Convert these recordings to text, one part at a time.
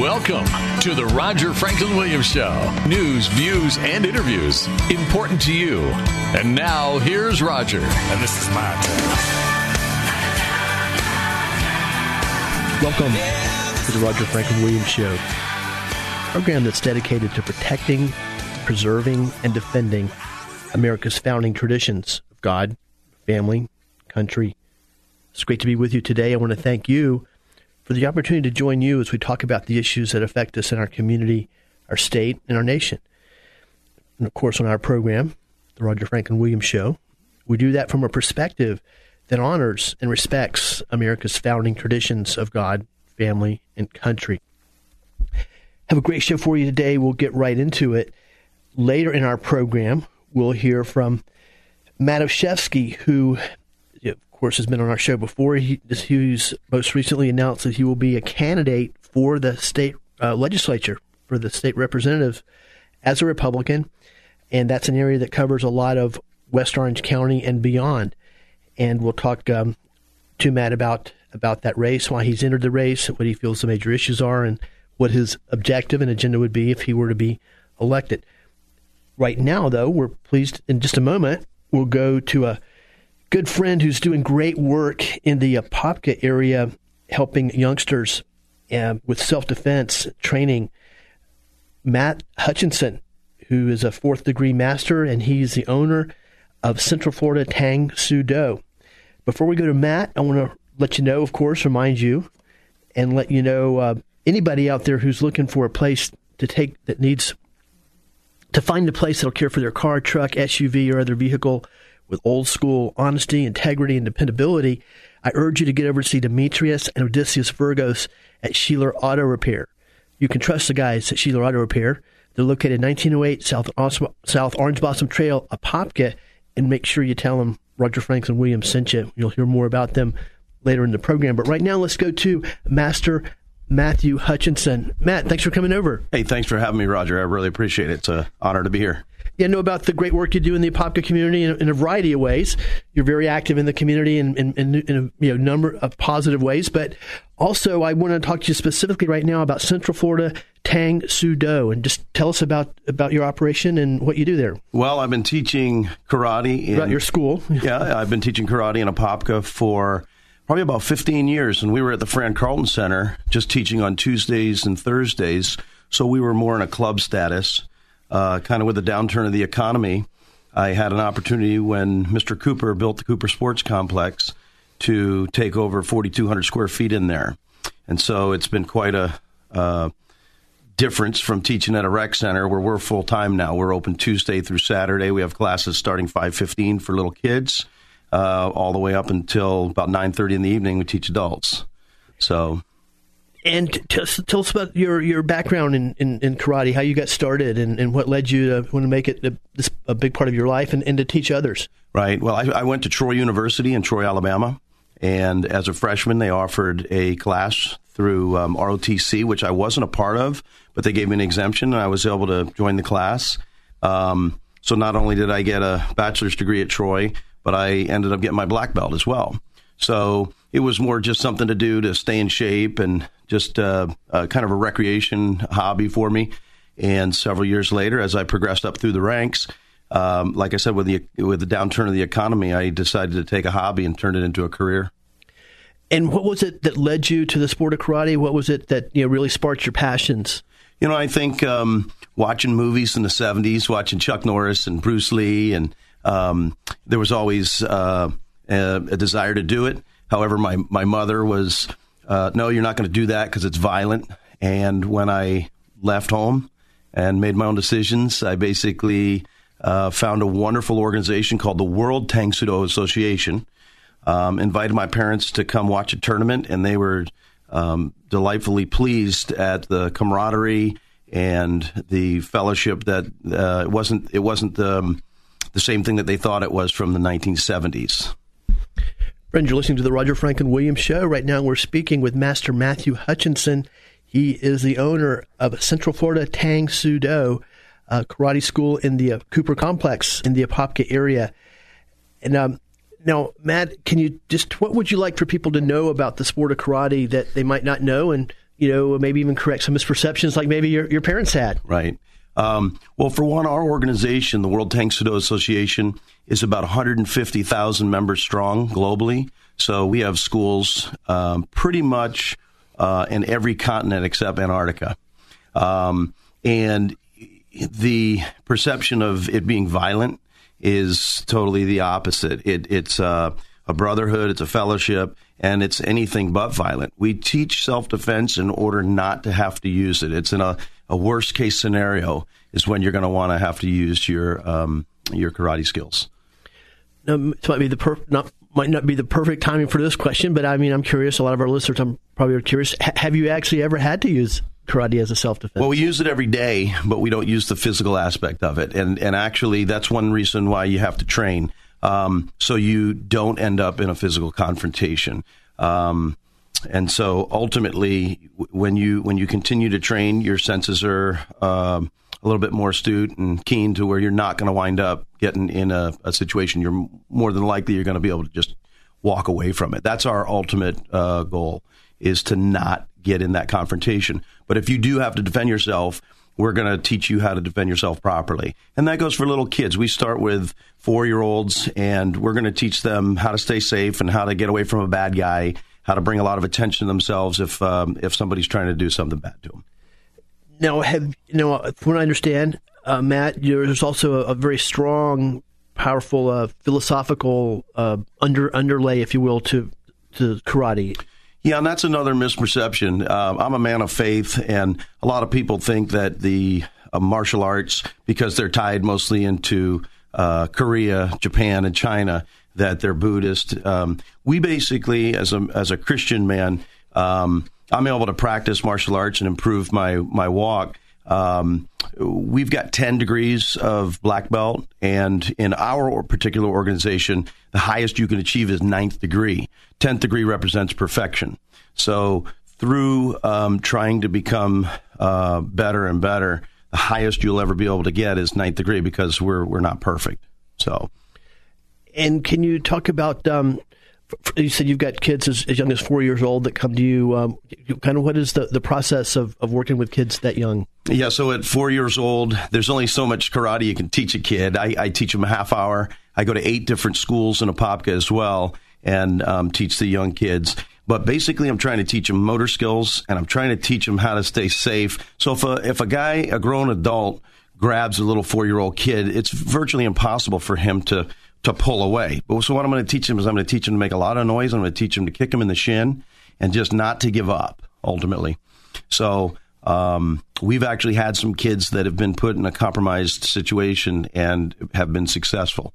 Welcome to the Roger Franklin Williams Show. News, views, and interviews important to you. And now, here's Roger. And this is my turn. Welcome to the Roger Franklin Williams Show, program that's dedicated to protecting, preserving, and defending America's founding traditions of God, family, country. It's great to be with you today. I want to thank you for the opportunity to join you as we talk about the issues that affect us in our community, our state, and our nation. And of course, on our program, the Roger Franklin Williams Show, we do that from a perspective that honors and respects America's founding traditions of God, family, and country. Have a great show for you today. We'll get right into it. Later in our program, we'll hear from Matt Olszewski, who course, has been on our show before. He, he's most recently announced that he will be a candidate for the state uh, legislature, for the state representative as a Republican. And that's an area that covers a lot of West Orange County and beyond. And we'll talk um, to Matt about, about that race, why he's entered the race, what he feels the major issues are, and what his objective and agenda would be if he were to be elected. Right now, though, we're pleased in just a moment, we'll go to a good friend who's doing great work in the Apopka area, helping youngsters uh, with self defense training. Matt Hutchinson, who is a fourth degree master, and he's the owner of Central Florida Tang Soo Do. Before we go to Matt, I want to let you know, of course, remind you, and let you know uh, anybody out there who's looking for a place to take that needs to find a place that'll care for their car, truck, SUV, or other vehicle with old school honesty, integrity, and dependability, I urge you to get over to see Demetrius and Odysseus Virgos at Sheeler Auto Repair. You can trust the guys at Sheeler Auto Repair. They're located 1908 South, South Orange Blossom Trail, Apopka, and make sure you tell them Roger Franklin Williams sent you. You'll hear more about them later in the program. But right now, let's go to Master Matthew Hutchinson. Matt, thanks for coming over. Hey, thanks for having me, Roger. I really appreciate it. It's an honor to be here yeah, know about the great work you do in the Apopka community in, in, a variety of ways. You're very active in the community in, in, in, in a you know, number of positive ways. But also, I want to talk to you specifically right now about Central Florida Tang Soo Do, and just tell us about about your operation and what you do there. Well, I've been teaching karate in, your school. yeah, I've been teaching karate in Apopka for probably about 15 years, and we were at the Fran Carlton Center just teaching on Tuesdays and Thursdays. So we were more in a club status uh, kind of with the downturn of the economy, I had an opportunity when Mr. Cooper built the Cooper Sports Complex to take over 4,200 square feet in there. And so it's been quite a uh, difference from teaching at a rec center where we're full time now. We're open Tuesday through Saturday. We have classes starting 5:15 for little kids, uh, all the way up until about 9:30 in the evening. We teach adults. So and tell, tell us about your, your background in, in, in, karate, how you got started, and, and what led you to want to make it a, a big part of your life and, and to teach others. Right. Well, I, I went to Troy University in Troy, Alabama. And as a freshman, they offered a class through um, ROTC, which I wasn't a part of, but they gave me an exemption, and I was able to join the class. Um, so not only did I get a bachelor's degree at Troy, but I ended up getting my black belt as well. So it was more just something to do to stay in shape and just uh, uh, kind of a recreation hobby for me. And several years later, as I progressed up through the ranks, um, like I said, with the with the downturn of the economy, I decided to take a hobby and turn it into a career. And what was it that led you to the sport of karate? What was it that you know really sparked your passions? You know, I think um, watching movies in the '70s, watching Chuck Norris and Bruce Lee, and um, there was always uh, a, a desire to do it. However, my my mother was uh, no, you're not going to do that because it's violent. And when I left home and made my own decisions, I basically uh, found a wonderful organization called the World Tang Soo Do Association. Um, invited my parents to come watch a tournament, and they were um, delightfully pleased at the camaraderie and the fellowship that uh, it wasn't it wasn't the, um, the same thing that they thought it was from the 1970s. Friends, you're listening to the Roger Franklin Williams Show. Right now, we're speaking with Master Matthew Hutchinson. He is the owner of Central Florida Tang Soo Do Karate School in the uh, Cooper Complex in the Apopka area. And um, now, Matt, can you just what would you like for people to know about the sport of karate that they might not know, and you know maybe even correct some misperceptions like maybe your your parents had? Right. Um, well, for one, our organization, the World Tang Soo Do Association, is about 150,000 members strong globally. So we have schools um, pretty much uh, in every continent except Antarctica. Um, and the perception of it being violent is totally the opposite. It, it's uh, a brotherhood, it's a fellowship, and it's anything but violent. We teach self defense in order not to have to use it. It's in a, a worst case scenario is when you're going to want to have to use your um, your karate skills. Now, this might be the not might not be the perfect timing for this question, but I mean, I'm curious. A lot of our listeners, I'm probably curious. H- have you actually ever had to use karate as a self defense? Well, we use it every day, but we don't use the physical aspect of it, and and actually, that's one reason why you have to train, um, so you don't end up in a physical confrontation. Um, and so ultimately, when you when you continue to train, your senses are um, a little bit more astute and keen to where you're not going to wind up getting in a, a, situation. You're more than likely you're going to be able to just walk away from it. That's our ultimate uh, goal is to not get in that confrontation. But if you do have to defend yourself, we're going to teach you how to defend yourself properly. And that goes for little kids. We start with four year olds and we're going to teach them how to stay safe and how to get away from a bad guy, how to bring a lot of attention to themselves if, um, if somebody's trying to do something bad to them. Now, have you know? From what I understand, uh, Matt, there's also a, a, very strong, powerful uh, philosophical uh, under underlay, if you will, to to karate. Yeah, and that's another misperception. Uh, I'm a man of faith, and a lot of people think that the uh, martial arts, because they're tied mostly into uh, Korea, Japan, and China, that they're Buddhist. Um, we basically, as a as a Christian man. Um, I'm able to practice martial arts and improve my my walk. Um, we've got 10 degrees of black belt, and in our particular organization, the highest you can achieve is ninth degree. 10th degree represents perfection. So, through um, trying to become uh, better and better, the highest you'll ever be able to get is ninth degree because we're we're not perfect. So, and can you talk about um, you said you've got kids as, as, young as four years old that come to you. Um, kind of what is the, the process of, of working with kids that young? Yeah, so at four years old, there's only so much karate you can teach a kid. I, I teach them a half hour. I go to eight different schools in Apopka as well and um, teach the young kids. But basically, I'm trying to teach them motor skills and I'm trying to teach them how to stay safe. So if a, if a guy, a grown adult, grabs a little four year old kid, it's virtually impossible for him to to pull away. But so what I'm going to teach them is I'm going to teach them to make a lot of noise. I'm going to teach them to kick them in the shin and just not to give up ultimately. So um, we've actually had some kids that have been put in a compromised situation and have been successful.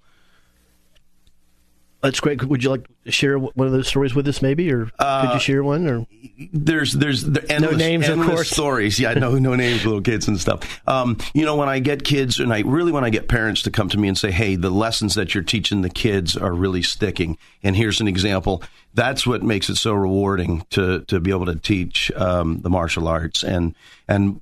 That's great. Would you like to share one of those stories with us, maybe, or uh, could you share one? Or there's there's the endless, no names, endless of course. stories. Yeah, no no names, little kids and stuff. Um, you know, when I get kids, and I really when I get parents to come to me and say, "Hey, the lessons that you're teaching the kids are really sticking," and here's an example. That's what makes it so rewarding to to be able to teach um, the martial arts and and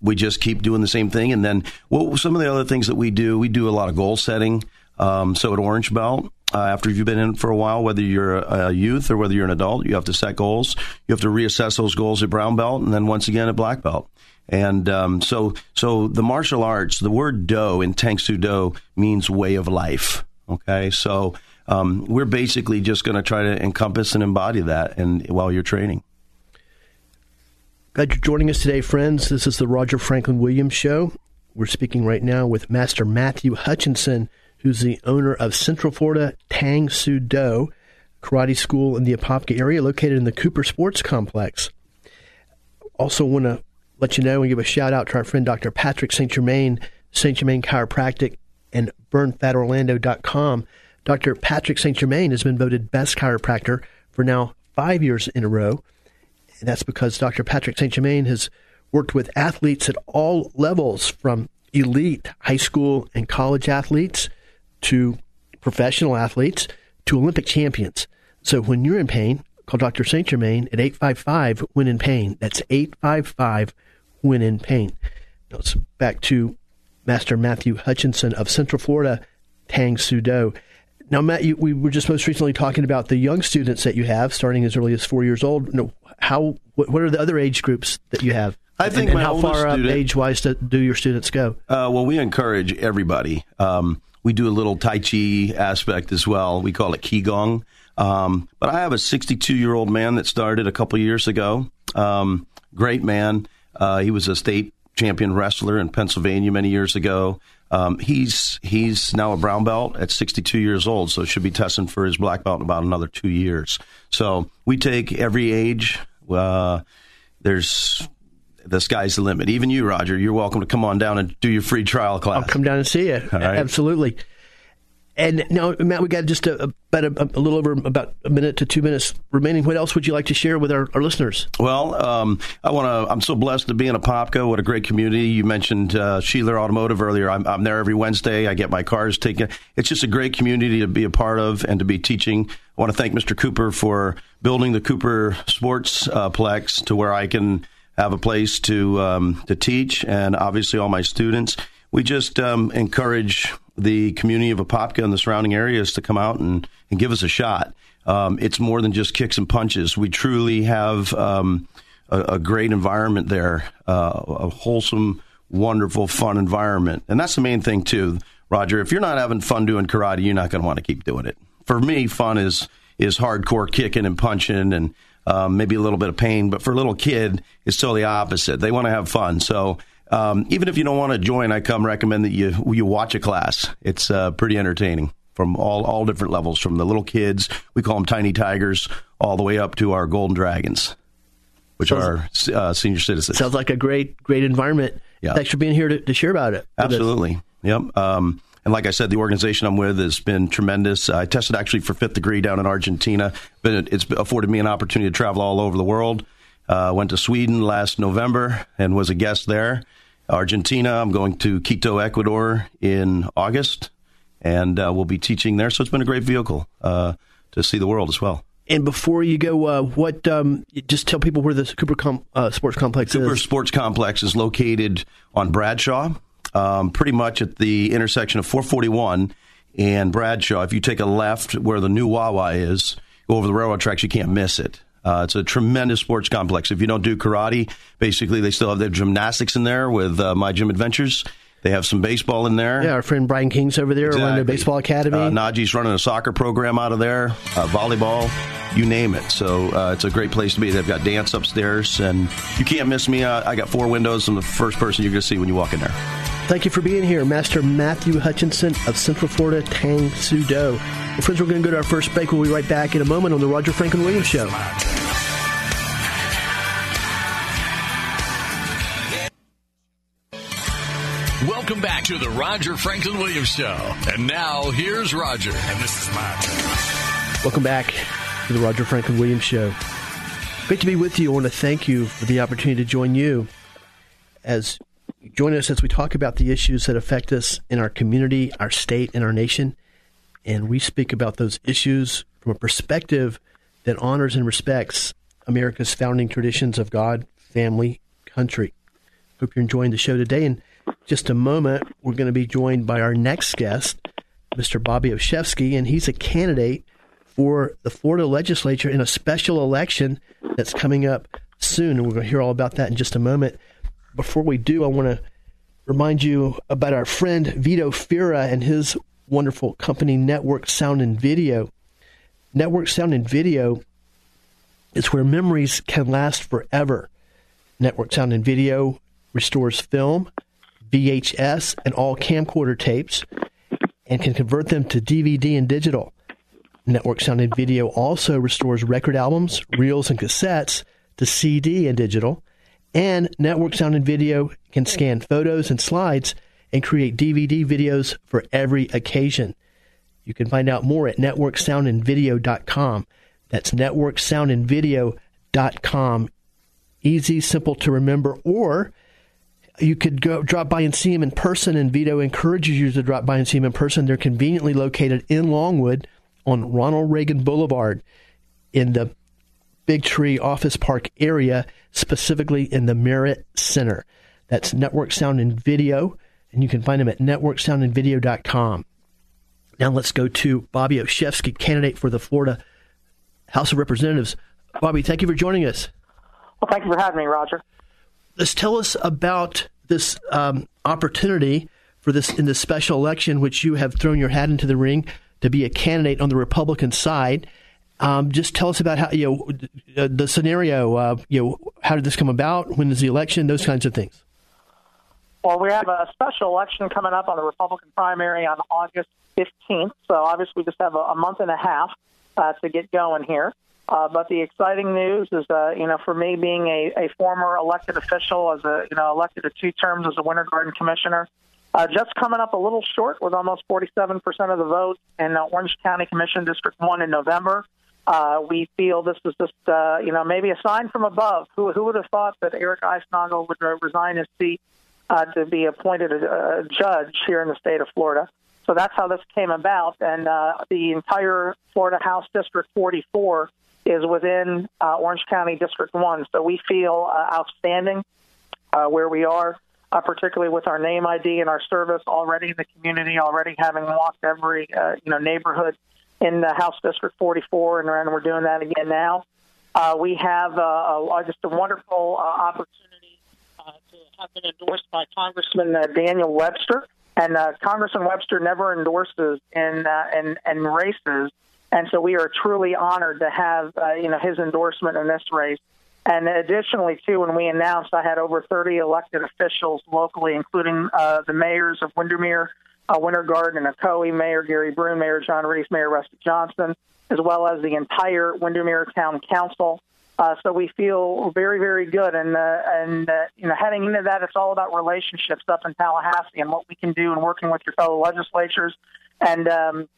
we just keep doing the same thing. And then, well, some of the other things that we do, we do a lot of goal setting. Um, so at Orange Belt, uh, after you've been in for a while, whether you're a, youth or whether you're an adult, you have to set goals. You have to reassess those goals at brown belt, and then once again at black belt. And um, so, so the martial arts, the word do in Tang Soo Do means way of life. Okay, so um, we're basically just going to try to encompass and embody that, and while you're training. Glad you're joining us today, friends. This is the Roger Franklin Williams Show. We're speaking right now with Master Matthew Hutchinson who's the owner of Central Florida Tang Soo Do Karate School in the Apopka area, located in the Cooper Sports Complex. Also, want to let you know and give a shout out to our friend Dr. Patrick St. Germain, St. Germain Chiropractic, and BurnFatOrlando.com. Dr. Patrick St. Germain has been voted best chiropractor for now five years in a row. And that's because Dr. Patrick St. Germain has worked with athletes at all levels from elite high school and college athletes to professional athletes to Olympic champions. So when you're in pain, call Dr. St. Germain at 855 when in pain. That's 855 when in pain. Now it's back to Master Matthew Hutchinson of Central Florida Tang Soo Do. Now, Matt, you, we were just most recently talking about the young students that you have, starting as early as four years old. You know, how what, what are the other age groups that you have? I think and, and how far student, age wise do your students go? Uh, well, we encourage everybody. Um, we do a little Tai Chi aspect as well. We call it Qigong. Um, but I have a 62 year old man that started a couple years ago. Um, great man. Uh, he was a state champion wrestler in Pennsylvania many years ago. Um, he's he's now a brown belt at 62 years old, so should be testing for his black belt in about another two years. So we take every age. Uh, there's the sky's the limit. Even you, Roger, you're welcome to come on down and do your free trial class. I'll come down and see you. right. Absolutely. And now, Matt, we got just a, about a, a, little over about a minute to two minutes remaining. What else would you like to share with our, our listeners? Well, um, I want to. I'm so blessed to be in a Apopka. What a great community! You mentioned uh, Sheeler Automotive earlier. I'm, I'm, there every Wednesday. I get my cars taken. It's just a great community to be a part of and to be teaching. I want to thank Mr. Cooper for building the Cooper Sports uh, Plex to where I can have a place to um, to teach, and obviously all my students. We just um, encourage the community of Apopka and the surrounding areas to come out and, and give us a shot. Um, it's more than just kicks and punches. We truly have um, a, a, great environment there, uh, a wholesome, wonderful, fun environment. And that's the main thing, too, Roger. If you're not having fun doing karate, you're not going to want to keep doing it. For me, fun is is hardcore kicking and punching and um, maybe a little bit of pain. But for a little kid, it's totally opposite. They want to have fun. So um, even if you don't want to join, I come recommend that you you watch a class. It's uh, pretty entertaining from all all different levels, from the little kids we call them tiny tigers, all the way up to our golden dragons, which sounds, are uh, senior citizens. Sounds like a great great environment. Yeah. Thanks for being here to, to share about it. Absolutely. Yep. Um, and like I said, the organization I'm with has been tremendous. I tested actually for fifth degree down in Argentina. But it's afforded me an opportunity to travel all over the world. Uh, went to Sweden last November and was a guest there. Argentina. I'm going to Quito, Ecuador in August, and uh, we'll be teaching there. So it's been a great vehicle uh, to see the world as well. And before you go, uh, what? Um, just tell people where the Cooper Com- uh, Sports Complex Cooper is. Cooper Sports Complex is located on Bradshaw, um, pretty much at the intersection of 441 and Bradshaw. If you take a left where the new Wawa is, go over the railroad tracks, you can't miss it. Uh, it's a tremendous sports complex. If you don't do karate, basically they still have their gymnastics in there with uh, My Gym Adventures. They have some baseball in there. Yeah, our friend Brian King's over there exactly. running the baseball academy. Uh, Najee's running a soccer program out of there, uh, volleyball, you name it. So uh, it's a great place to be. They've got dance upstairs, and you can't miss me. Uh, I got four windows. I'm the first person you're going to see when you walk in there. Thank you for being here, Master Matthew Hutchinson of Central Florida Tang Soo Do. Well, friends, we're going to go to our first break. We'll be right back in a moment on the Roger Franklin Williams Show. Welcome back to the Roger Franklin Williams Show. And now, here's Roger. And this is my turn. Welcome back to the Roger Franklin Williams Show. Great to be with you. I want to thank you for the opportunity to join you as you join us as we talk about the issues that affect us in our community, our state, and our nation. And we speak about those issues from a perspective that honors and respects America's founding traditions of God, family, country. Hope you're enjoying the show today. And just a moment, we're going to be joined by our next guest, Mr. Bobby Olszewski, and he's a candidate for the Florida legislature in a special election that's coming up soon. And we're going to hear all about that in just a moment. Before we do, I want to remind you about our friend Vito Fira and his wonderful company, Network Sound and Video. Network Sound and Video is where memories can last forever. Network Sound and Video restores film, VHS, and all camcorder tapes and can convert them to DVD and digital. Network Sound and Video also restores record albums, reels, and cassettes to CD and digital. And Network Sound and Video can scan photos and slides and create DVD videos for every occasion. You can find out more at networksoundandvideo.com. That's networksoundandvideo.com. easy, simple to remember, or you could go drop by and see him in person. And Vito encourages you to drop by and see him in person. They're conveniently located in Longwood on Ronald Reagan Boulevard in the Big Tree Office Park area, specifically in the Merritt Center. That's Network Sound and Video, and you can find them at networksoundandvideo.com. Now let's go to Bobby Olszewski, candidate for the Florida House of Representatives. Bobby, thank you for joining us. Well, thank you for having me, Roger. Let's tell us about this um, opportunity for this in this special election, which you have thrown your hat into the ring to be a candidate on the Republican side. Um, just tell us about how you know uh, the scenario. Uh, you know, how did this come about? When is the election? Those kinds of things. Well, we have a special election coming up on the Republican primary on August 15th. So obviously, we just have a, a month and a half uh, to get going here. Uh, but the exciting news is, uh, you know, for me being a, a former elected official, as a you know elected to two terms as a Winter Garden Commissioner, uh, just coming up a little short with almost 47% of the vote in uh, Orange County Commission District 1 in November. Uh, we feel this is just, uh, you know, maybe a sign from above. Who, who would have thought that Eric Eisnaugle would uh, resign his seat uh, to be appointed a, a judge here in the state of Florida? So that's how this came about. And uh, the entire Florida House District 44 is within uh, Orange County District 1. So we feel uh, outstanding uh, where we are, uh, particularly with our name ID and our service already in the community, already having walked every uh, you know neighborhood in the House District 44, and, we're doing that again now. Uh, we have uh, a, just a wonderful uh, opportunity uh, to have been endorsed by Congressman uh, Daniel Webster. And uh, Congressman Webster never endorses in, in, in races and so we are truly honored to have you know his endorsement in this race. And additionally, too, when we announced, I had over 30 elected officials locally, including the mayors of Windermere, uh, Winter Garden, and Ocoee, Mayor Gary Bruhn, Mayor John Rees, Mayor Rusty Johnson, as well as the entire Windermere Town Council. Uh, so we feel very, very good, and uh, and uh, you know, heading into that, it's all about relationships up in Tallahassee and what we can do, and working with your fellow legislatures, and um,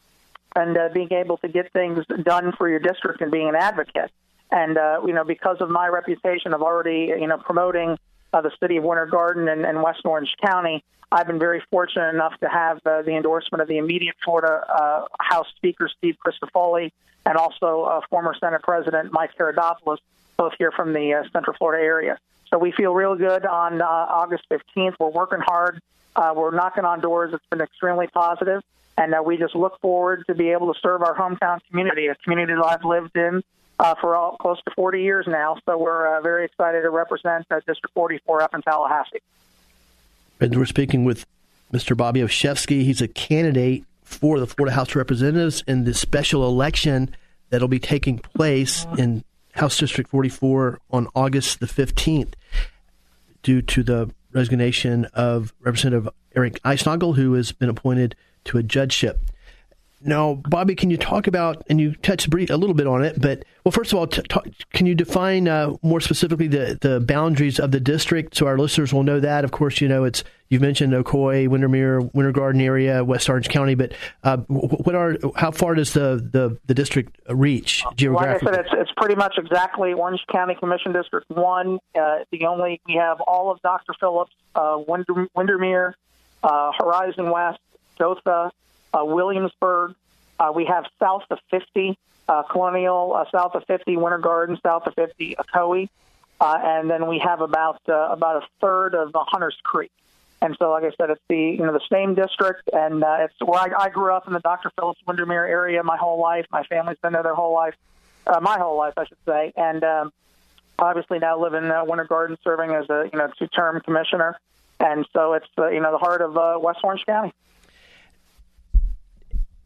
and uh, being able to get things done for your district and being an advocate. And uh, you know, because of my reputation of already you know promoting uh, the city of Winter Garden and, and West Orange County, I've been very fortunate enough to have uh, the endorsement of the immediate Florida uh, House Speaker Steve Crisafulli and also uh, former Senate President Mike Haridopolos, both here from the uh, Central Florida area. So we feel real good on uh, August 15th. We're working hard. Uh, we're knocking on doors. It's been extremely positive and uh, we just look forward to be able to serve our hometown community, a community that I've lived in uh, for all, close to 40 years now. So we're uh, very excited to represent uh, District 44 up in Tallahassee. And we're speaking with Mr. Bobby Olszewski. He's a candidate for the Florida House of Representatives in the special election that'll be taking place in House District 44 on August the 15th due to the resignation of Representative Eric Eisnaugle, who has been appointed – to a judgeship. Now, Bobby, can you talk about, and you touched a little bit on it, but, well, first of all, t- talk, can you define uh, more specifically the, the boundaries of the district so our listeners will know that? Of course, you know, it's, you've mentioned Ocoee, Windermere, Winter Garden area, West Orange County, but uh, what are, how far does the, the, the district reach geographically? Like I said, it's, it's pretty much exactly Orange County Commission District 1. Uh, the only, we have all of Dr. Phillips, uh, Winder, Windermere, uh, Horizon West, Gotha, Williamsburg. Uh, we have south of 50, uh, Colonial, uh, south of 50, Winter Garden, south of 50, Ocoee. Uh, and then we have about uh, about a third of uh, Hunters Creek. And so, like I said, it's the you know the same district, and uh, it's where I, I grew up in the Dr. Phillips Windermere area my whole life. My family's been there their whole life, uh, my whole life, I should say. And um, obviously now live in uh, Winter Garden, serving as a you know two-term commissioner. And so it's uh, you know the heart of uh, West Orange County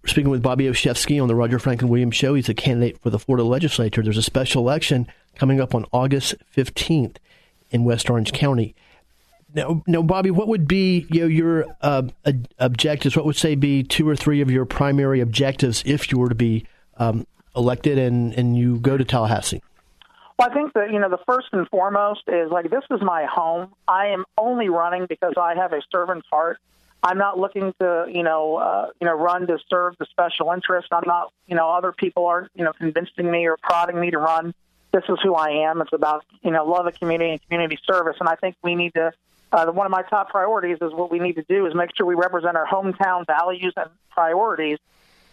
speaking with Bobby Olszewski on the Roger Franklin Williams Show. He's a candidate for the Florida legislature. There's a special election coming up on August 15th in West Orange County. Now, now Bobby, what would be you know, your uh, objectives? What would say be two or three of your primary objectives if you were to be um, elected and, and you go to Tallahassee? Well, I think that you know the first and foremost is like this is my home. I am only running because I have a servant's heart. I'm not looking to, you know, uh, you know, run to serve the special interest. I'm not, you know, other people aren't, you know, convincing me or prodding me to run. this is who I am. It's about you know love of community and community service, and I think we need to. Uh, one of my top priorities is what we need to do is make sure we represent our hometown values and priorities,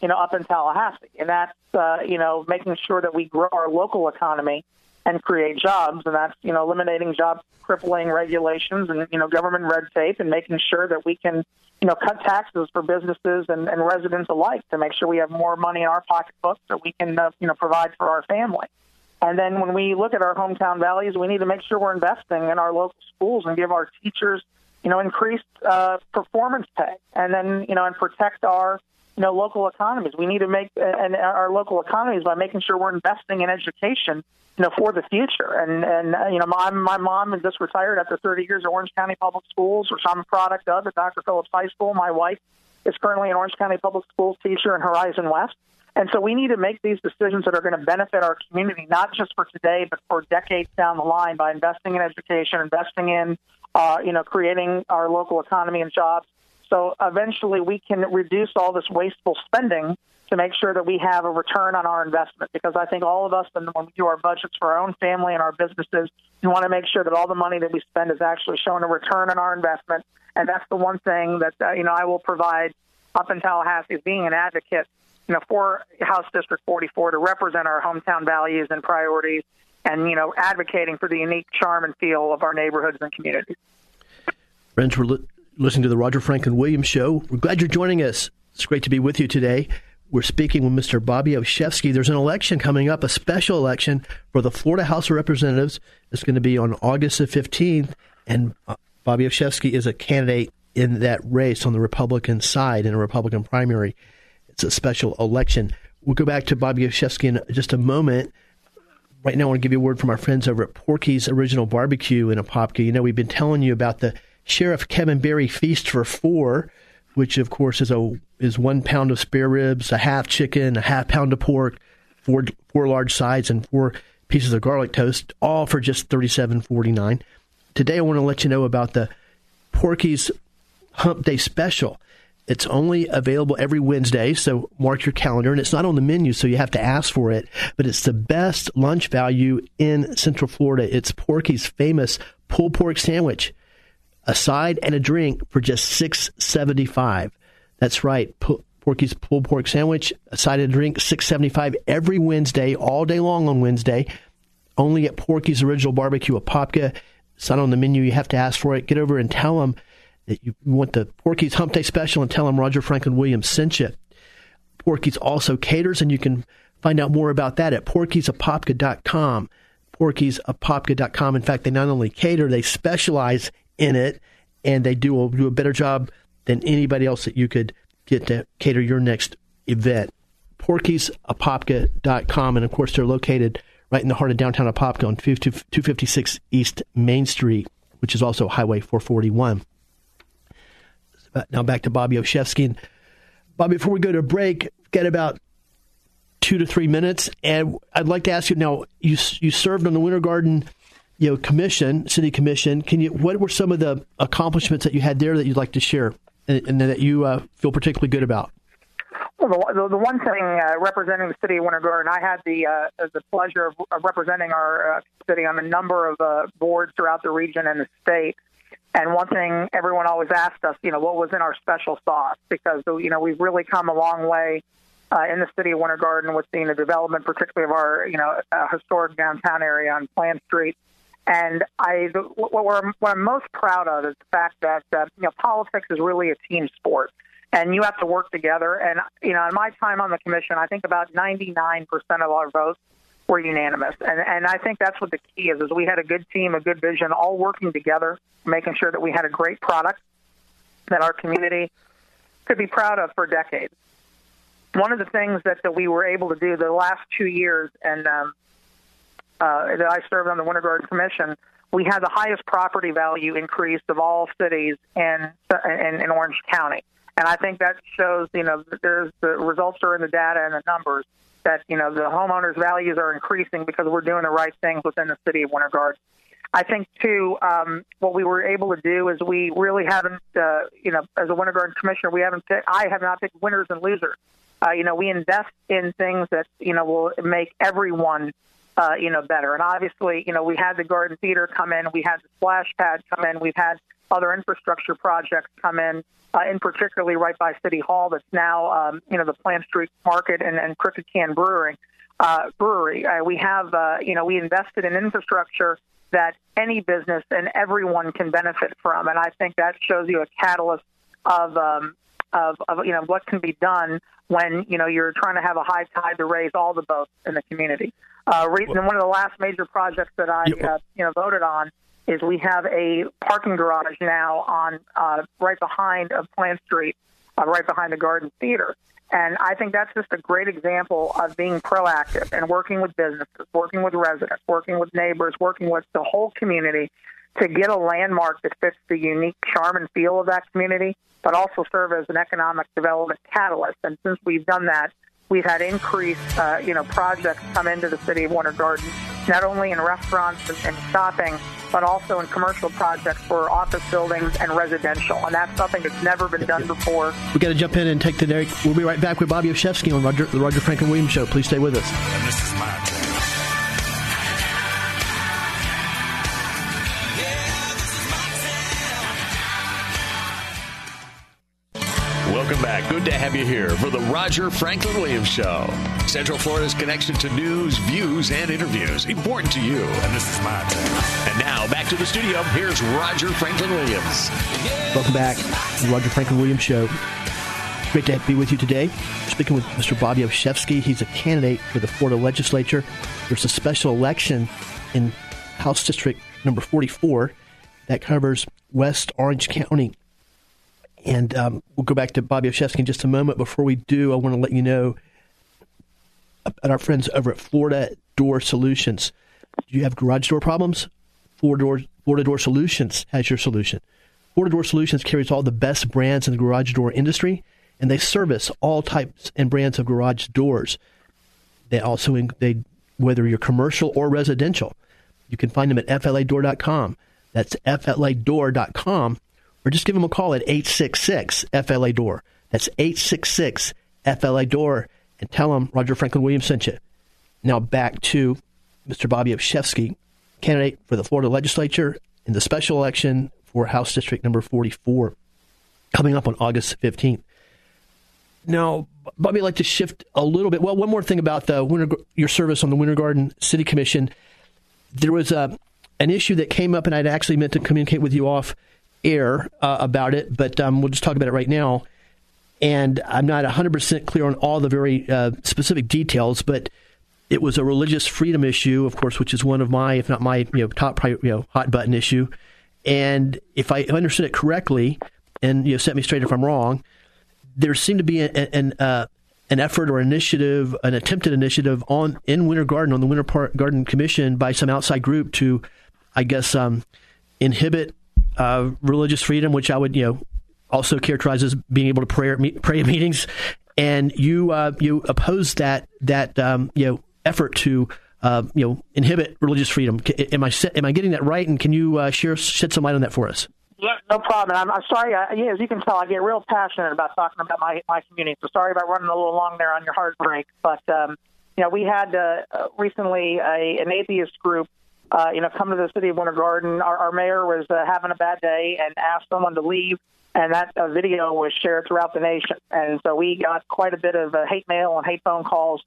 you know, up in Tallahassee, and that's uh, you know making sure that we grow our local economy and create jobs, and that's you know eliminating job crippling regulations and you know government red tape, and making sure that we can you know cut taxes for businesses and, and residents alike to make sure we have more money in our pocketbook so we can uh, you know provide for our family. And then when we look at our hometown values, we need to make sure we're investing in our local schools and give our teachers, you know, increased uh, performance pay, and then you know, and protect our you know local economies. We need to make and our local economies by making sure we're investing in education, you know, for the future. And and uh, you know, my my mom is just retired after 30 years at Orange County Public Schools, which I'm a product of at Dr. Phillips High School. My wife is currently an Orange County Public Schools teacher in Horizon West. And so we need to make these decisions that are going to benefit our community, not just for today, but for decades down the line by investing in education, investing in, uh, you know, creating our local economy and jobs. So eventually we can reduce all this wasteful spending to make sure that we have a return on our investment. Because I think all of us, when we do our budgets for our own family and our businesses, we want to make sure that all the money that we spend is actually showing a return on our investment. And that's the one thing that, uh, you know, I will provide up in Tallahassee as being an advocate you know, for House District 44 to represent our hometown values and priorities and, you know, advocating for the unique charm and feel of our neighborhoods and communities. Friends, we're listening to the Roger Franklin Williams Show. We're glad you're joining us. It's great to be with you today. We're speaking with Mr. Bobby Olszewski. There's an election coming up, a special election for the Florida House of Representatives. It's going to be on August the 15th, and uh, Bobby Olszewski is a candidate in that race on the Republican side in a Republican primary. It's a special election. We'll go back to Bobby Olszewski in just a moment. Right now, I want to give you a word from our friends over at Porky's Original Barbecue in Apopka. You know, we've been telling you about the Sheriff Kevin Beary Feast for Four, which of course is a is one pound of spare ribs, a half chicken, a half pound of pork, four four large sides, and four pieces of garlic toast, all for just thirty seven forty nine. Today, I want to let you know about the Porky's Hump Day Special. It's only available every Wednesday, so mark your calendar. And it's not on the menu, so you have to ask for it. But it's the best lunch value in Central Florida. It's Porky's famous pulled pork sandwich, a side and a drink for just six seventy five. That's right, Porky's pulled pork sandwich, a side and a drink, six seventy five every Wednesday, all day long on Wednesday. Only at Porky's Original Barbecue Apopka. It's not on the menu. You have to ask for it. Get over and tell them that you want the Porky's Hump Day Special and tell them Roger Franklin Williams sent you. Porky's also caters, and you can find out more about that at porkysapopka.com. Porkysapopka.com. In fact, they not only cater, they specialize in it, and they do a, do a better job than anybody else that you could get to cater your next event. Porkysapopka.com. And of course, they're located right in the heart of downtown Apopka on 256 East Main Street, which is also Highway 441. Uh, now back to Bobby Olszewski. And Bobby, before we go to break, get about two to three minutes, and I'd like to ask you now. You you served on the Winter Garden, you know, commission, city commission. Can you? What were some of the accomplishments that you had there that you'd like to share, and, and that you uh, feel particularly good about? Well, the, the one thing uh, representing the city of Winter Garden, I had the uh, the pleasure of, of representing our uh, city on a number of uh, boards throughout the region and the state. And one thing everyone always asked us, you know, what was in our special sauce? Because, you know, we've really come a long way uh, in the city of Winter Garden with the development, particularly of our, you know, uh, historic downtown area on Plant Street. And I, what, we're, what I'm most proud of is the fact that, uh, you know, politics is really a team sport. And you have to work together. And, you know, in my time on the commission, I think about 99% of our votes were unanimous. And and I think that's what the key is is we had a good team, a good vision, all working together, making sure that we had a great product that our community could be proud of for decades. One of the things that, that we were able to do the last two years and um, uh, that I served on the Winter Commission, we had the highest property value increase of all cities in, in, in Orange County. And I think that shows, you know, there's the results are in the data and the numbers that you know the homeowners' values are increasing because we're doing the right things within the city of Winter. I think too, um, what we were able to do is we really haven't, uh, you know, as a Winter commissioner, we haven't. Picked, I have not picked winners and losers. Uh, you know, we invest in things that you know will make everyone uh, you know, better. And obviously, you know, we had the Garden Theater come in, we had the splash pad come in, we've had other infrastructure projects come in, uh, in particularly right by City Hall. That's now, um, you know, the Plant Street Market and, and Crooked Can Brewing uh, Brewery. Uh, we have, uh, you know, we invested in infrastructure that any business and everyone can benefit from, and I think that shows you a catalyst of. Um, of, of you know what can be done when you know you're trying to have a high tide to raise all the boats in the community. Uh, reason, one of the last major projects that I uh, you know voted on is we have a parking garage now on uh, right behind of Plant Street, uh, right behind the Garden Theater. And I think that's just a great example of being proactive and working with businesses, working with residents, working with neighbors, working with the whole community to get a landmark that fits the unique charm and feel of that community, but also serve as an economic development catalyst. And since we've done that, we've had increased, uh, you know, projects come into the city of Winter Garden, not only in restaurants and, and shopping, but also in commercial projects for office buildings and residential. And that's something that's never been done before. We've got to jump in and take the break. We'll be right back with Bobby Olszewski on Roger, the Roger Franklin Williams Show. Please stay with us. Welcome back. Good to have you here for the Roger Franklin Williams Show. Central Florida's connection to news, views, and interviews. Important to you. And this is my turn. And now back to the studio. Here's Roger Franklin Williams. Welcome back to the Roger Franklin Williams Show. Great to be with you today. We're speaking with Mr. Bobby Olszewski. He's a candidate for the Florida legislature. There's a special election in House District number 44 that covers West Orange County. And um, we'll go back to Bobby Olszewski in just a moment. Before we do, I want to let you know about our friends over at Florida Door Solutions. Do you have garage door problems? Florida Door, Florida Door Solutions has your solution. Florida Door Solutions carries all the best brands in the garage door industry, and they service all types and brands of garage doors. They also they whether you're commercial or residential, you can find them at fladoor.com. That's fladoor.com or just give them a call at 866 FLA Door. That's 866 FLA Door and tell them Roger Franklin Williams sent you. Now back to Mr. Bobby Olszewski, candidate for the Florida legislature in the special election for House District number 44, coming up on August 15th. Now, Bobby, I'd like to shift a little bit. Well, one more thing about the Winter, your service on the Winter Garden City Commission. There was a an issue that came up, and I'd actually meant to communicate with you off air uh, about it, but um, we'll just talk about it right now. And I'm not 100% clear on all the very uh, specific details, but it was a religious freedom issue, of course, which is one of my, if not my, you know, top you know, hot button issue. And if I understood it correctly, and you know, set me straight if I'm wrong, there seemed to be an an, uh, an effort or initiative, an attempted initiative on in Winter Garden on the Winter Park Garden Commission by some outside group to, I guess, um, inhibit uh, religious freedom, which I would you know also characterize as being able to pray pray at meetings. And you uh, you oppose that that um, you know effort to uh, you know inhibit religious freedom. Am I am I getting that right? And can you uh, share shed some light on that for us? Yeah, no problem. I'm, I'm sorry. I, yeah, as you can tell, I get real passionate about talking about my my community. So sorry about running a little long there on your heartbreak. But um, you know, we had uh, recently a, an atheist group. Uh, you know, come to the city of Winter Garden. Our, our mayor was uh, having a bad day and asked someone to leave, and that uh, video was shared throughout the nation. And so we got quite a bit of uh, hate mail and hate phone calls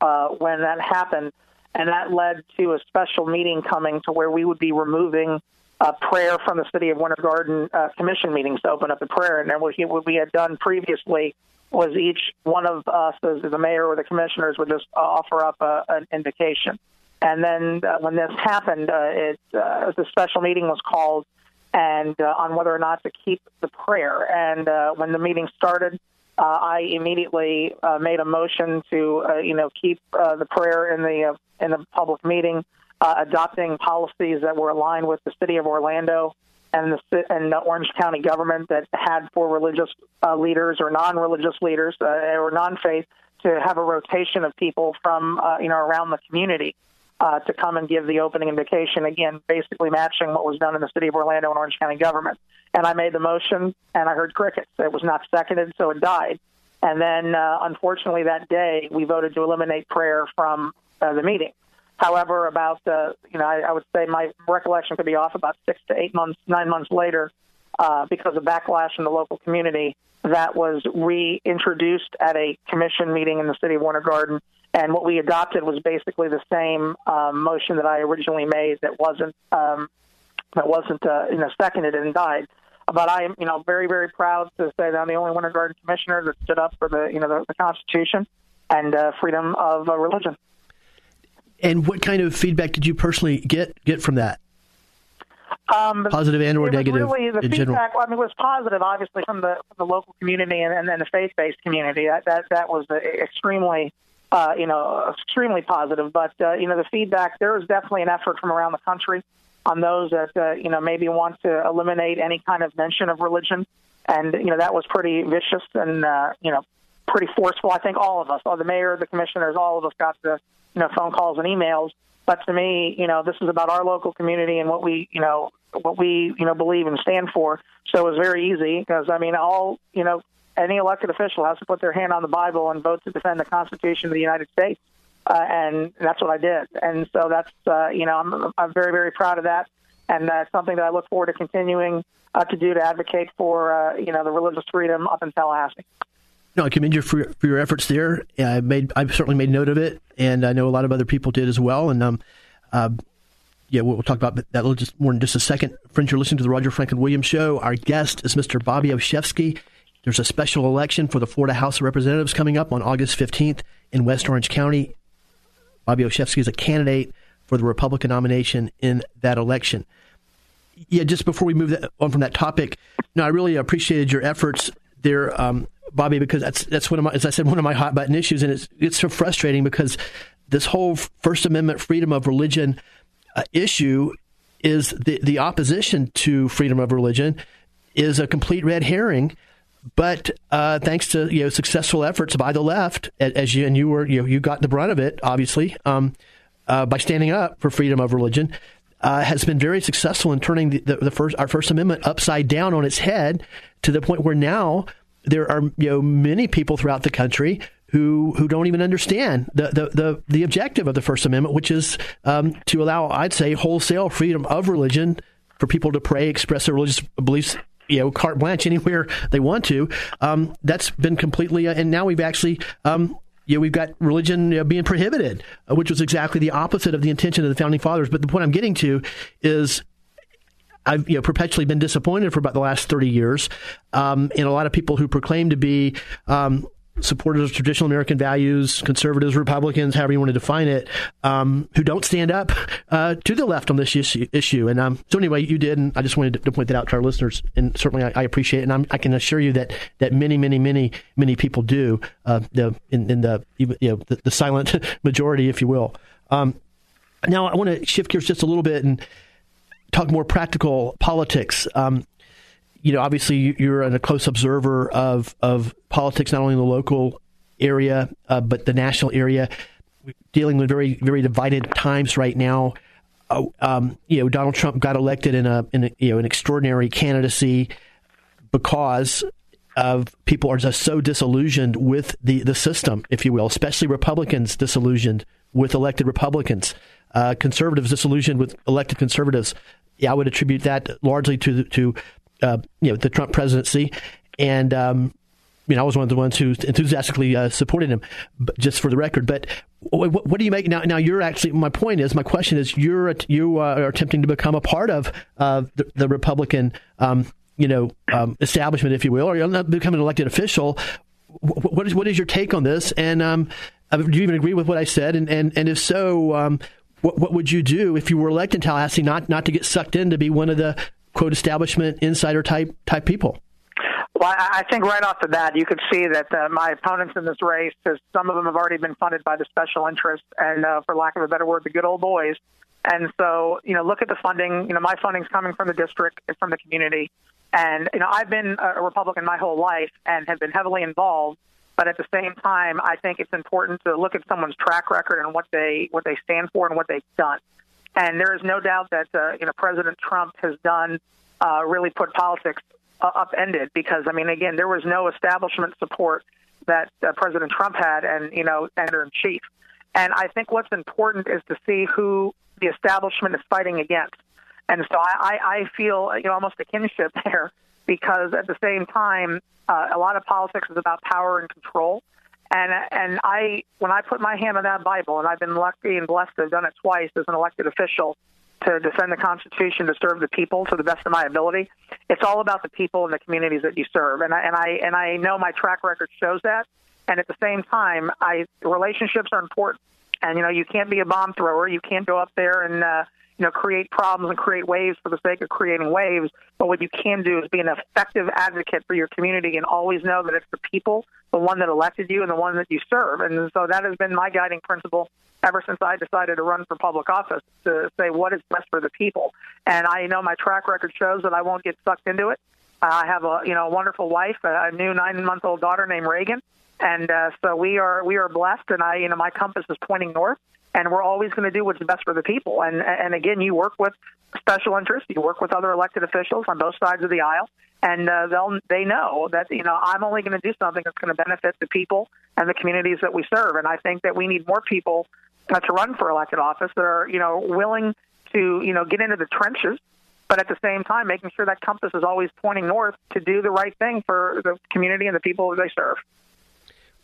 uh, when that happened, and that led to a special meeting coming to where we would be removing uh, prayer from the City of Winter Garden uh, commission meetings to open up the prayer. And then what, he, what we had done previously was each one of us, as the mayor or the commissioners, would just uh, offer up a, an invocation. And then uh, when this happened, uh, it, uh, the special meeting was called and uh, on whether or not to keep the prayer. And uh, when the meeting started, uh, I immediately uh, made a motion to, uh, you know, keep uh, the prayer in the uh, in the public meeting uh, adopting policies that were aligned with the city of Orlando and the and the Orange County government that had for religious uh, leaders or non-religious leaders uh, or non-faith to have a rotation of people from uh, you know around the community uh, to come and give the opening invocation again, basically matching what was done in the city of Orlando and Orange County government. And I made the motion, and I heard crickets. It was not seconded, so it died. And then, uh, unfortunately, that day we voted to eliminate prayer from uh, the meeting. However, about uh, you know, I, I would say my recollection could be off about six to eight months, nine months later, uh, because of backlash in the local community. That was reintroduced at a commission meeting in the city of Winter Garden, and what we adopted was basically the same um, motion that I originally made. That wasn't um, that wasn't uh, you know seconded and died. But I am you know very very proud to say that I'm the only Winter Garden commissioner that stood up for the you know the, the Constitution and uh, freedom of uh, religion. And what kind of feedback did you personally get get from that? Um, positive and or negative really, the in feedback, general? I mean, it was positive, obviously, from the, from the local community and, and then the faith-based community. That that, that was uh, extremely, uh, you know, extremely positive. But uh, you know, the feedback there was definitely an effort from around the country on those that uh, you know maybe want to eliminate any kind of mention of religion, and you know that was pretty vicious and uh, you know pretty forceful. I think all of us, all the mayor, the commissioners, all of us got the you know phone calls and emails. But to me, you know, this is about our local community and what we, you know, what we, you know, believe and stand for. So it was very easy because I mean, all, you know, any elected official has to put their hand on the Bible and vote to defend the Constitution of the United States, uh, and that's what I did. And so that's, uh, you know, I'm, I'm very, very proud of that, and that's something that I look forward to continuing uh, to do to advocate for, uh, you know, the religious freedom up in Tallahassee. No, I commend you for, for your efforts there. I made, I certainly made note of it, and I know a lot of other people did as well. And um, uh, yeah, we'll, talk about that a little just more in just a second. Friends, you're listening to the Roger Franklin Williams Show. Our guest is Mr. Bobby Olszewski. There's a special election for the Florida House of Representatives coming up on August 15th in West Orange County. Bobby Olszewski is a candidate for the Republican nomination in that election. Yeah, just before we move on from that topic, no, I really appreciated your efforts there, um, Bobby, because that's that's one of my, as I said, one of my hot button issues, and it's it's so frustrating because this whole First Amendment freedom of religion uh, issue is the the opposition to freedom of religion is a complete red herring. But uh, thanks to you know successful efforts by the left, as you and you were you know, you got the brunt of it, obviously, um, uh, by standing up for freedom of religion, uh, has been very successful in turning the, the, the, first our First Amendment upside down on its head to the point where now there are you know many people throughout the country who who don't even understand the the the, the objective of the First Amendment, which is um, to allow, I'd say, wholesale freedom of religion for people to pray, express their religious beliefs. You know, carte blanche anywhere they want to. Um, that's been completely, uh, and now we've actually um, you know, we've got religion you know, being prohibited, uh, which was exactly the opposite of the intention of the founding fathers. But the point I'm getting to is I've you know, perpetually been disappointed for about the last 30 years um, in a lot of people who proclaim to be um, supporters of traditional American values, conservatives, Republicans, however you want to define it, um, who don't stand up uh, to the left on this issue. And um, so anyway, you did, and I just wanted to, point that out to our listeners. And certainly, I, I appreciate it, and I'm, i can assure you that that many, many, many, many people do. Uh, the in, in, the you know the, the, silent majority, if you will. Um, now, I want to shift gears just a little bit and talk more practical politics. Um, you know, obviously you're a close observer of of politics, not only in the local area uh, but the national area. dealing with very very divided times right now. Uh, um, you know, Donald Trump got elected in a in a, you know an extraordinary candidacy because of people are just so disillusioned with the the system, if you will, especially Republicans disillusioned with elected Republicans, uh, conservatives disillusioned with elected conservatives. Yeah, I would attribute that largely to to uh, you know the Trump presidency, and um, you know I was one of the ones who enthusiastically uh, supported him. Just for the record, but what, what, do you make now? Now you're actually my point is my question is you're you uh, are attempting to become a part of the, the, Republican. Um, you know, um, establishment, if you will, or you're not becoming an elected official. What is what is your take on this? And um, uh, do you even agree with what I said? And and, and if so, um, what what would you do if you were elected in Tallahassee, not not to get sucked in to be one of the quote establishment insider type type people? Well, I think right off the bat, you could see that uh, my opponents in this race, because some of them have already been funded by the special interests, and uh, for lack of a better word, the good old boys. And so, you know, look at the funding. You know, my funding's coming from the district, from the community, and you know, I've been a Republican my whole life and have been heavily involved. But at the same time, I think it's important to look at someone's track record and what they what they stand for and what they've done. And there is no doubt that uh, you know President Trump has done uh, really put politics uh, upended because I mean again there was no establishment support that uh, President Trump had and you know editor in chief. And I think what's important is to see who the establishment is fighting against. And so I, I, I feel you know almost a kinship there because at the same time, uh, a lot of politics is about power and control. And and I when I put my hand on that Bible, and I've been lucky and blessed to have done it twice as an elected official to defend the Constitution, to serve the people to the best of my ability. It's all about the people and the communities that you serve, and I and I and I know my track record shows that. And at the same time, I relationships are important. And you know, you can't be a bomb thrower. You can't go up there and uh, you know create problems and create waves for the sake of creating waves. But what you can do is be an effective advocate for your community and always know that it's the people, the one that elected you, and the one that you serve. And so that has been my guiding principle ever since I decided to run for public office to say what is best for the people. And I know my track record shows that I won't get sucked into it. I have a you know a wonderful wife, a new nine month old daughter named Reagan, and uh, so we are we are blessed. And I you know my compass is pointing north, and we're always going to do what's best for the people. And and again, you work with special interests, you work with other elected officials on both sides of the aisle, and uh, they'll they know that you know I'm only going to do something that's going to benefit the people and the communities that we serve. And I think that we need more people uh, to run for elected office that are you know willing to you know get into the trenches but at the same time making sure that compass is always pointing north to do the right thing for the community and the people that they serve.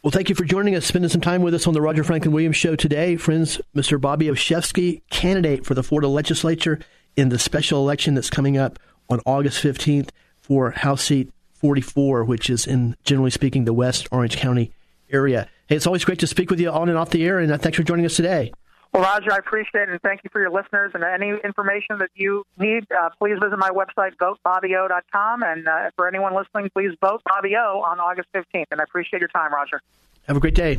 Well, thank you for joining us, spending some time with us on the Roger Franklin Williams Show today. Friends, Mr. Bobby Olszewski, candidate for the Florida legislature in the special election that's coming up on August 15th for House Seat 44, which is in, generally speaking, the West Orange County area. Hey, it's always great to speak with you on and off the air, and uh, thanks for joining us today. Well, Roger, I appreciate it, and thank you for your listeners. And any information that you need, uh, please visit my website, votebobbyo.com. And uh, for anyone listening, please vote Bobby O on August 15th. And I appreciate your time, Roger. Have a great day.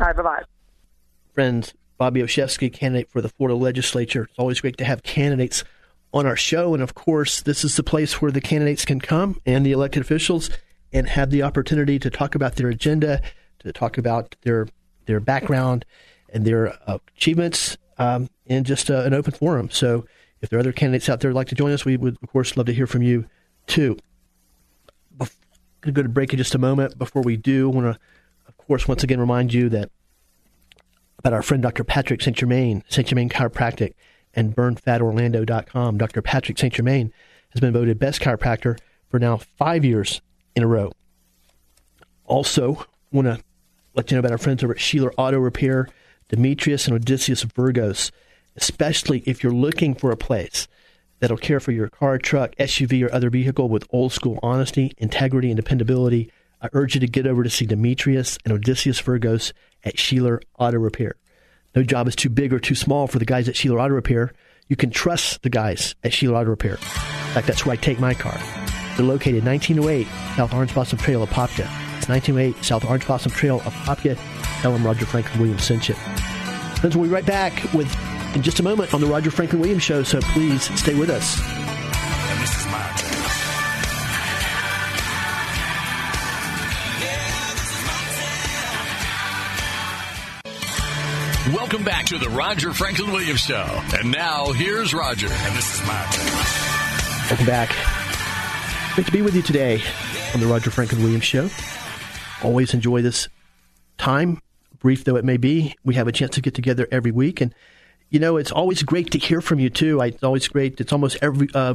All right, bye bye. Friends, Bobby Olszewski, candidate for the Florida legislature. It's always great to have candidates on our show. And of course, this is the place where the candidates can come and the elected officials and have the opportunity to talk about their agenda, to talk about their their background and their uh, achievements um, in just uh, an open forum. So if there are other candidates out there who'd like to join us, we would, of course, love to hear from you too. I'm going to go to break in just a moment. Before we do, I want to, of course, once again remind you that about our friend Dr. Patrick St. Germain, St. Germain Chiropractic, and burnfatorlando.com. Dr. Patrick St. Germain has been voted best chiropractor for now five years in a row. Also, want to let you know about our friends over at Sheeler Auto Repair Demetrius and Odysseus Virgos, especially if you're looking for a place that'll care for your car, truck, SUV, or other vehicle with old school honesty, integrity, and dependability. I urge you to get over to see Demetrius and Odysseus Virgos at Sheeler Auto Repair. No job is too big or too small for the guys at Sheeler Auto Repair. You can trust the guys at Sheeler Auto Repair. In fact, that's where I take my car. They're located 1908 South Orange Blossom Trail, Apopka. It's 1908 South Orange Blossom Trail, Apopka. Tell them Roger Franklin Williams sent you. Friends, we'll be right back with in just a moment on the Roger Franklin Williams Show, so please stay with us. And this is my. Welcome back to the Roger Franklin Williams Show. And now here's Roger. And this is my turn. Welcome back. Great to be with you today on the Roger Franklin Williams Show. Always enjoy this time, brief though it may be. We have a chance to get together every week, and you know it's always great to hear from you too. I, it's always great. It's almost every uh,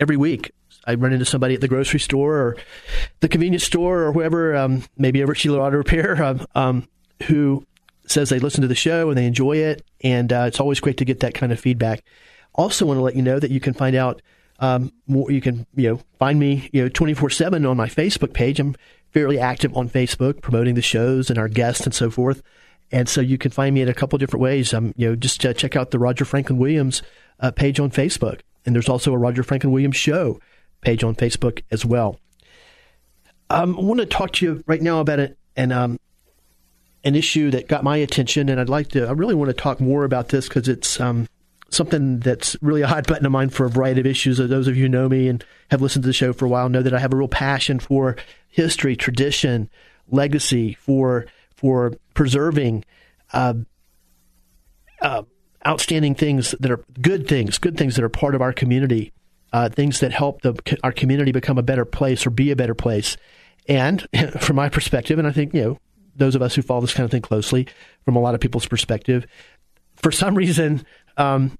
every week. I run into somebody at the grocery store or the convenience store or whoever, um, maybe over at Sheeler Auto Repair, um, um, who says they listen to the show and they enjoy it, and uh, it's always great to get that kind of feedback. Also, want to let you know that you can find out um, more. You can you know find me you know twenty four seven on my Facebook page. I'm fairly active on Facebook, promoting the shows and our guests and so forth. And so you can find me in a couple different ways. Um, you know, just uh, check out the Roger Franklin Williams uh, page on Facebook, and there's also a Roger Franklin Williams show page on Facebook as well. Um, I want to talk to you right now about it and um, an issue that got my attention, and I'd like to. I really want to talk more about this because it's um, something that's really a hot button of mine for a variety of issues. Those of you who know me and have listened to the show for a while know that I have a real passion for history, tradition, legacy, for for preserving uh, uh, outstanding things that are good things, good things that are part of our community, uh, things that help the, our community become a better place or be a better place. And from my perspective, and I think you know those of us who follow this kind of thing closely from a lot of people's perspective. For some reason, um,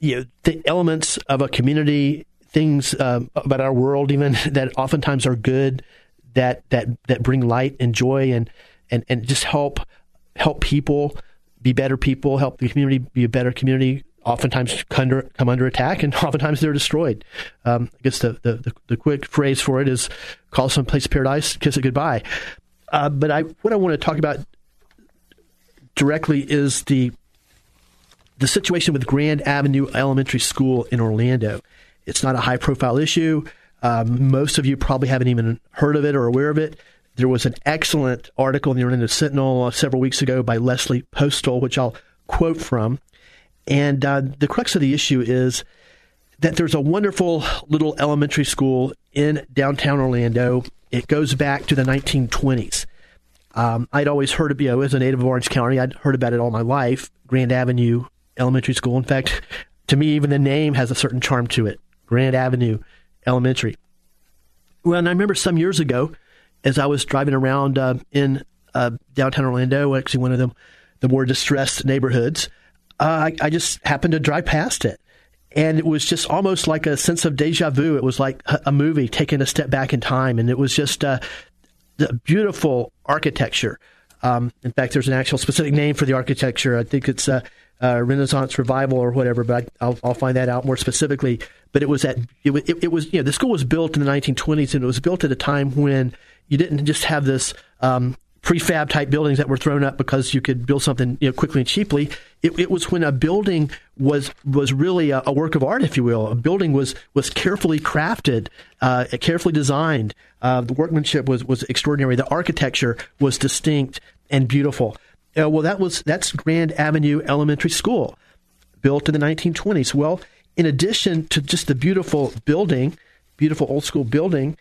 you know, the elements of a community, things uh, about our world, even that oftentimes are good, that that that bring light and joy and and and just help help people be better people, help the community be a better community. Oftentimes come under, come under attack, and oftentimes they're destroyed. Um, I guess the, the, the, quick phrase for it is call some place paradise, kiss it goodbye. Uh, but I, what I want to talk about directly is the the situation with Grand Avenue Elementary School in Orlando. It's not a high profile issue. Um, most of you probably haven't even heard of it or aware of it. There was an excellent article in the Orlando Sentinel uh, several weeks ago by Leslie Postal, which I'll quote from. And uh, the crux of the issue is that there's a wonderful little elementary school in downtown Orlando. It goes back to the 1920s. Um, I'd always heard of, you know, as a native of Orange County, I'd heard about it all my life. Grand Avenue Elementary School. In fact, to me, even the name has a certain charm to it. Grand Avenue Elementary. Well, and I remember some years ago, as I was driving around uh, in uh, downtown Orlando, actually one of them, the more distressed neighborhoods, uh, I, I, just happened to drive past it. And it was just almost like a sense of deja vu. It was like a, movie taking a step back in time. And it was just uh, the beautiful architecture. Um, in fact, there's an actual specific name for the architecture. I think it's uh, uh, Renaissance revival or whatever, but I, will I'll find that out more specifically. But it was at it, it, it, was you know the school was built in the 1920s and it was built at a time when you didn't just have this um, prefab type buildings that were thrown up because you could build something you know, quickly and cheaply. It, it, was when a building was was really a, a, work of art, if you will. A building was was carefully crafted, uh, carefully designed. Uh, the workmanship was was extraordinary. The architecture was distinct and beautiful. Uh, well, that was that's Grand Avenue Elementary School, built in the 1920s. Well, in addition to just the beautiful building, beautiful old school building,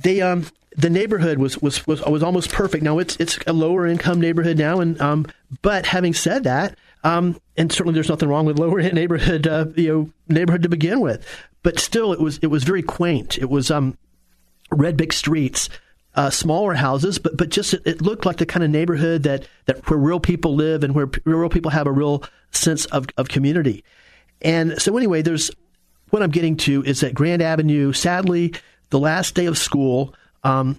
they um the neighborhood was was was, was almost perfect. Now it's it's a lower income neighborhood now, and um but having said that, um and certainly there's nothing wrong with lower neighborhood uh, you know neighborhood to begin with, but still it was it was very quaint. It was um red brick streets, uh, smaller houses, but but just it, it, looked like the kind of neighborhood that that where real people live and where real people have a real sense of of community. And so anyway, there's what I'm getting to is that Grand Avenue. Sadly, the last day of school. Um,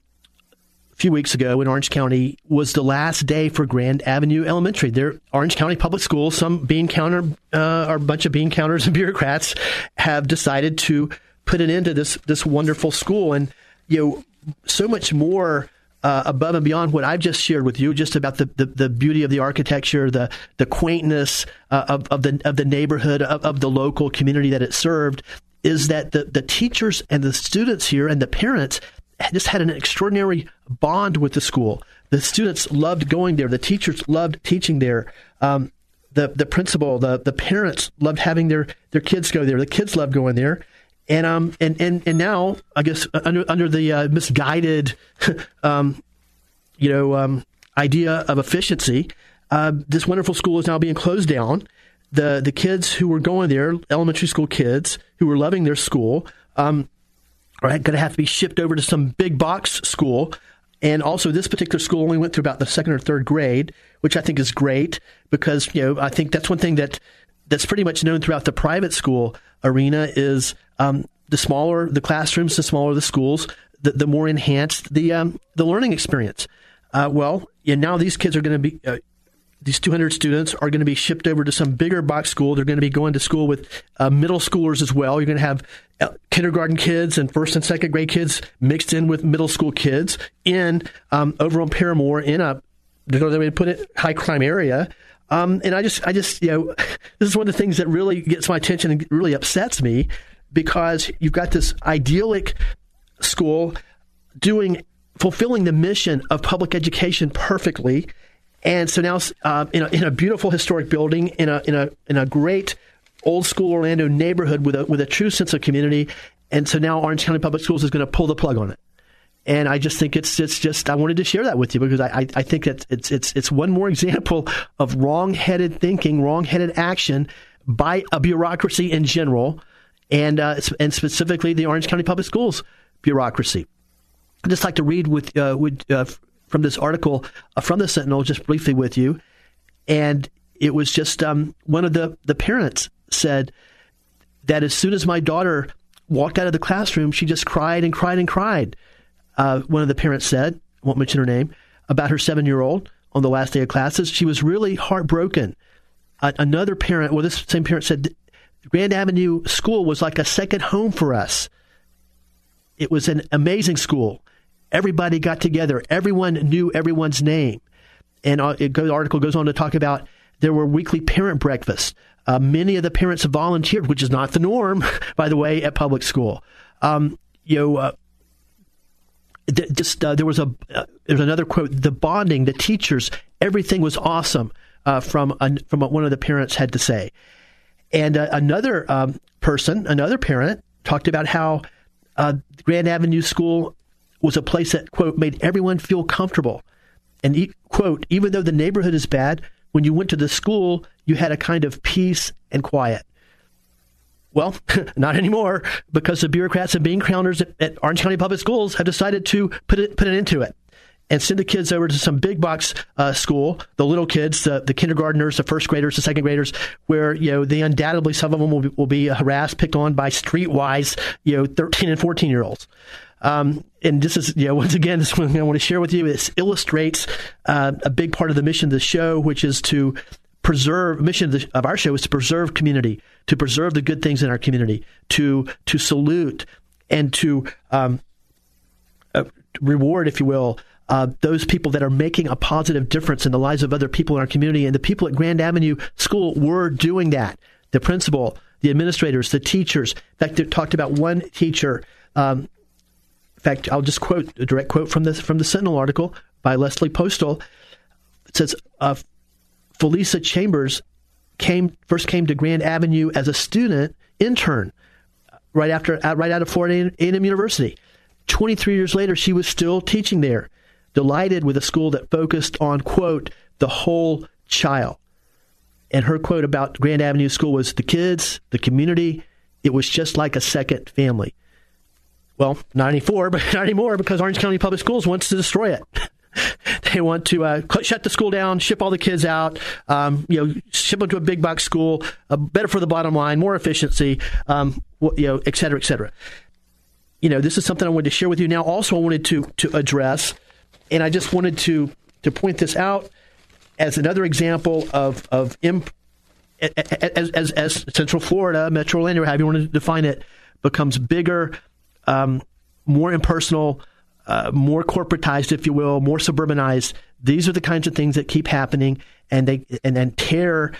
a few weeks ago in Orange County was the last day for Grand Avenue Elementary. There, Orange County Public Schools, some bean counter uh, or a bunch of bean counters and bureaucrats have decided to put an end to this this wonderful school. And you know, so much more uh, above and beyond what I've just shared with you, just about the, the, the beauty of the architecture, the the quaintness uh, of, of the of the neighborhood, of, of the local community that it served, is that the, the teachers and the students here and the parents just had an extraordinary bond with the school. The students loved going there. The teachers loved teaching there. Um, the the principal, the the parents loved having their their kids go there. The kids loved going there and um and and and now I guess under under the uh, misguided um you know um idea of efficiency, uh, this wonderful school is now being closed down. The the kids who were going there, elementary school kids who were loving their school, um, are going to have to be shipped over to some big box school. And also, this particular school only went through about the second or third grade, which I think is great because you know I think that's one thing that that's pretty much known throughout the private school arena is um, the smaller the classrooms, the smaller the schools, the, the more enhanced the um, the learning experience. Uh, well, and now these kids are going to be. Uh, these 200 students are going to be shipped over to some bigger box school. They're going to be going to school with uh, middle schoolers as well. You're going to have uh, kindergarten kids and first and second grade kids mixed in with middle school kids in um, over on Parramore in a they're going to put it high crime area. Um, and I just, I just, you know, this is one of the things that really gets my attention and really upsets me because you've got this idyllic school doing, fulfilling the mission of public education perfectly. And so now, uh, in, a, in a beautiful historic building, in a, in a, in a great old school Orlando neighborhood with a, with a true sense of community. And so now Orange County Public Schools is going to pull the plug on it and I just think it's it's just I wanted to share that with you because I, I, think that it's it's it's one more example of wrong-headed thinking, wrong-headed action by a bureaucracy in general, and uh, and specifically the Orange County Public Schools bureaucracy. I'd just like to read with uh, with uh, from this article uh, from the Sentinel just briefly with you, and it was just um, one of the the parents said that as soon as my daughter walked out of the classroom, she just cried and cried and cried. Uh, one of the parents said, won't mention her name, about her seven year old on the last day of classes. She was really heartbroken. Uh, another parent, well, this same parent said, Grand Avenue School was like a second home for us. It was an amazing school. Everybody got together. Everyone knew everyone's name. And uh, the article goes on to talk about there were weekly parent breakfasts. Uh, many of the parents volunteered, which is not the norm, by the way, at public school. Um, you know, uh, th- just uh, there was a uh, there another quote: the bonding, the teachers, everything was awesome. Uh, from from what one of the parents had to say, and uh, another um, person, another parent, talked about how Grand Avenue School was a place that quote made everyone feel comfortable, and quote even though the neighborhood is bad, when you went to the school, you had a kind of peace and quiet. Well, not anymore because the bureaucrats and bean counters at, at, Orange County Public Schools have decided to put it, put an end to it and send the kids over to some big box uh, school, the little kids, the, the kindergartners, the first graders, the second graders, where you know they undoubtedly some of them will be, will be harassed, picked on by streetwise you know thirteen and fourteen year olds. Um, and this is, you know, once again, this one I want to share with you. This illustrates uh, a big part of the mission of the show, which is to preserve. Mission of, the, of, our show is to preserve community, to preserve the good things in our community, to to salute and to um, uh, reward, if you will, uh, those people that are making a positive difference in the lives of other people in our community. And the people at Grand Avenue School were doing that. The principal, the administrators, the teachers. In fact, they talked about one teacher. Um, in fact, I'll just quote a direct quote from this from the Sentinel article by Leslie Postal. It says, uh, "Felisa Chambers came first came to Grand Avenue as a student intern, right after right out of Florida A&M University. Twenty three years later, she was still teaching there, delighted with a school that focused on quote the whole child." And her quote about Grand Avenue School was, "The kids, the community." It was just like a second family well, not anymore, but not anymore because Orange County Public Schools wants to destroy it. they want to uh, shut the school down, ship all the kids out, um, you know, ship them to a big box school, uh, better for the bottom line, more efficiency, um, you know, et cetera, et cetera. You know, this is something I wanted to share with you. Now, also, I wanted to to address, and I just wanted to to point this out as another example of of imp, as, as, as Central Florida, Metro Orlando, however you want to define it, becomes bigger um, more impersonal, uh, more corporatized, if you will, more suburbanized. These are the kinds of things that keep happening, and they and then tear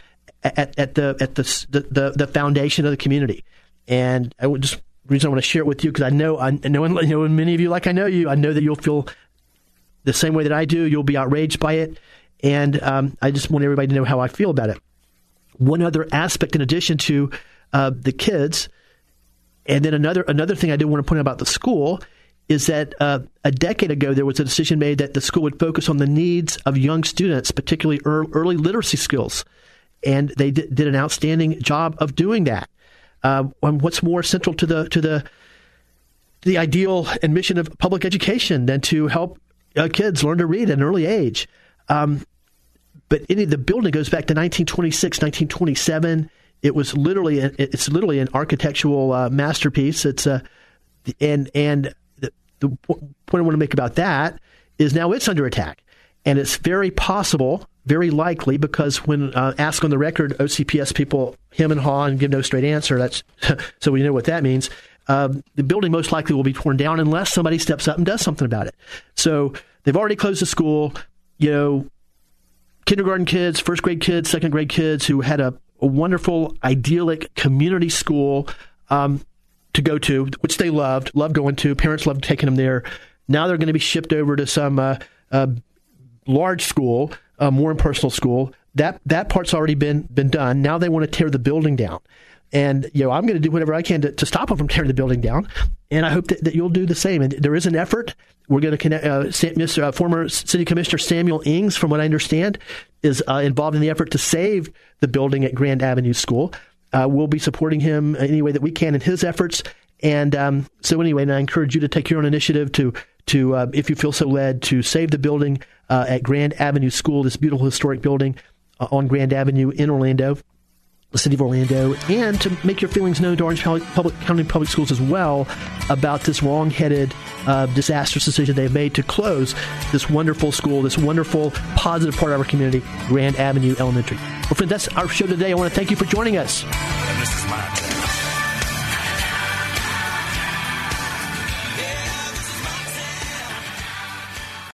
at, at the at the, the the foundation of the community. And I would just reason I want to share it with you because I know I know, you know many of you like I know you. I know that you'll feel the same way that I do. You'll be outraged by it, and um, I just want everybody to know how I feel about it. One other aspect, in addition to uh, the kids and then another another thing I did want to point out about the school is that uh, a decade ago there was a decision made that the school would focus on the needs of young students, particularly early literacy skills, and they did, did an outstanding job of doing that. Uh, and what's more central to the to the the ideal and mission of public education than to help uh, kids learn to read at an early age? Um, but the building goes back to 1926, 1927 it was literally it's literally an architectural uh, masterpiece. It's a uh, and and the, the point I want to make about that is now it's under attack, and it's very possible, very likely, because when uh, asked on the record, OCPS people him and haw and give no straight answer. That's so we know what that means. Um, the building most likely will be torn down unless somebody steps up and does something about it. So they've already closed the school. You know, kindergarten kids, first grade kids, second grade kids who had a a wonderful, idyllic community school um, to go to, which they loved, loved going to. Parents loved taking them there. Now they're going to be shipped over to some uh, uh, large school, a more impersonal school. That that part's already been been done. Now they want to tear the building down. And you know, I'm going to do whatever I can to, to stop them from tearing the building down. And I hope that, that you'll do the same. And there is an effort. We're going to connect. Uh, Mr. Uh, former City Commissioner Samuel Ings, from what I understand, is uh, involved in the effort to save the building at Grand Avenue School. Uh, we'll be supporting him any way that we can in his efforts. And um, so, anyway, and I encourage you to take your own initiative to to, uh, if you feel so led, to save the building uh, at Grand Avenue School, this beautiful historic building uh, on Grand Avenue in Orlando the city of Orlando, and to make your feelings known to Orange Public, County Public Schools as well about this wrong-headed, uh, disastrous decision they've made to close this wonderful school, this wonderful, positive part of our community, Grand Avenue Elementary. Well, friends, that's our show today. I want to thank you for joining us.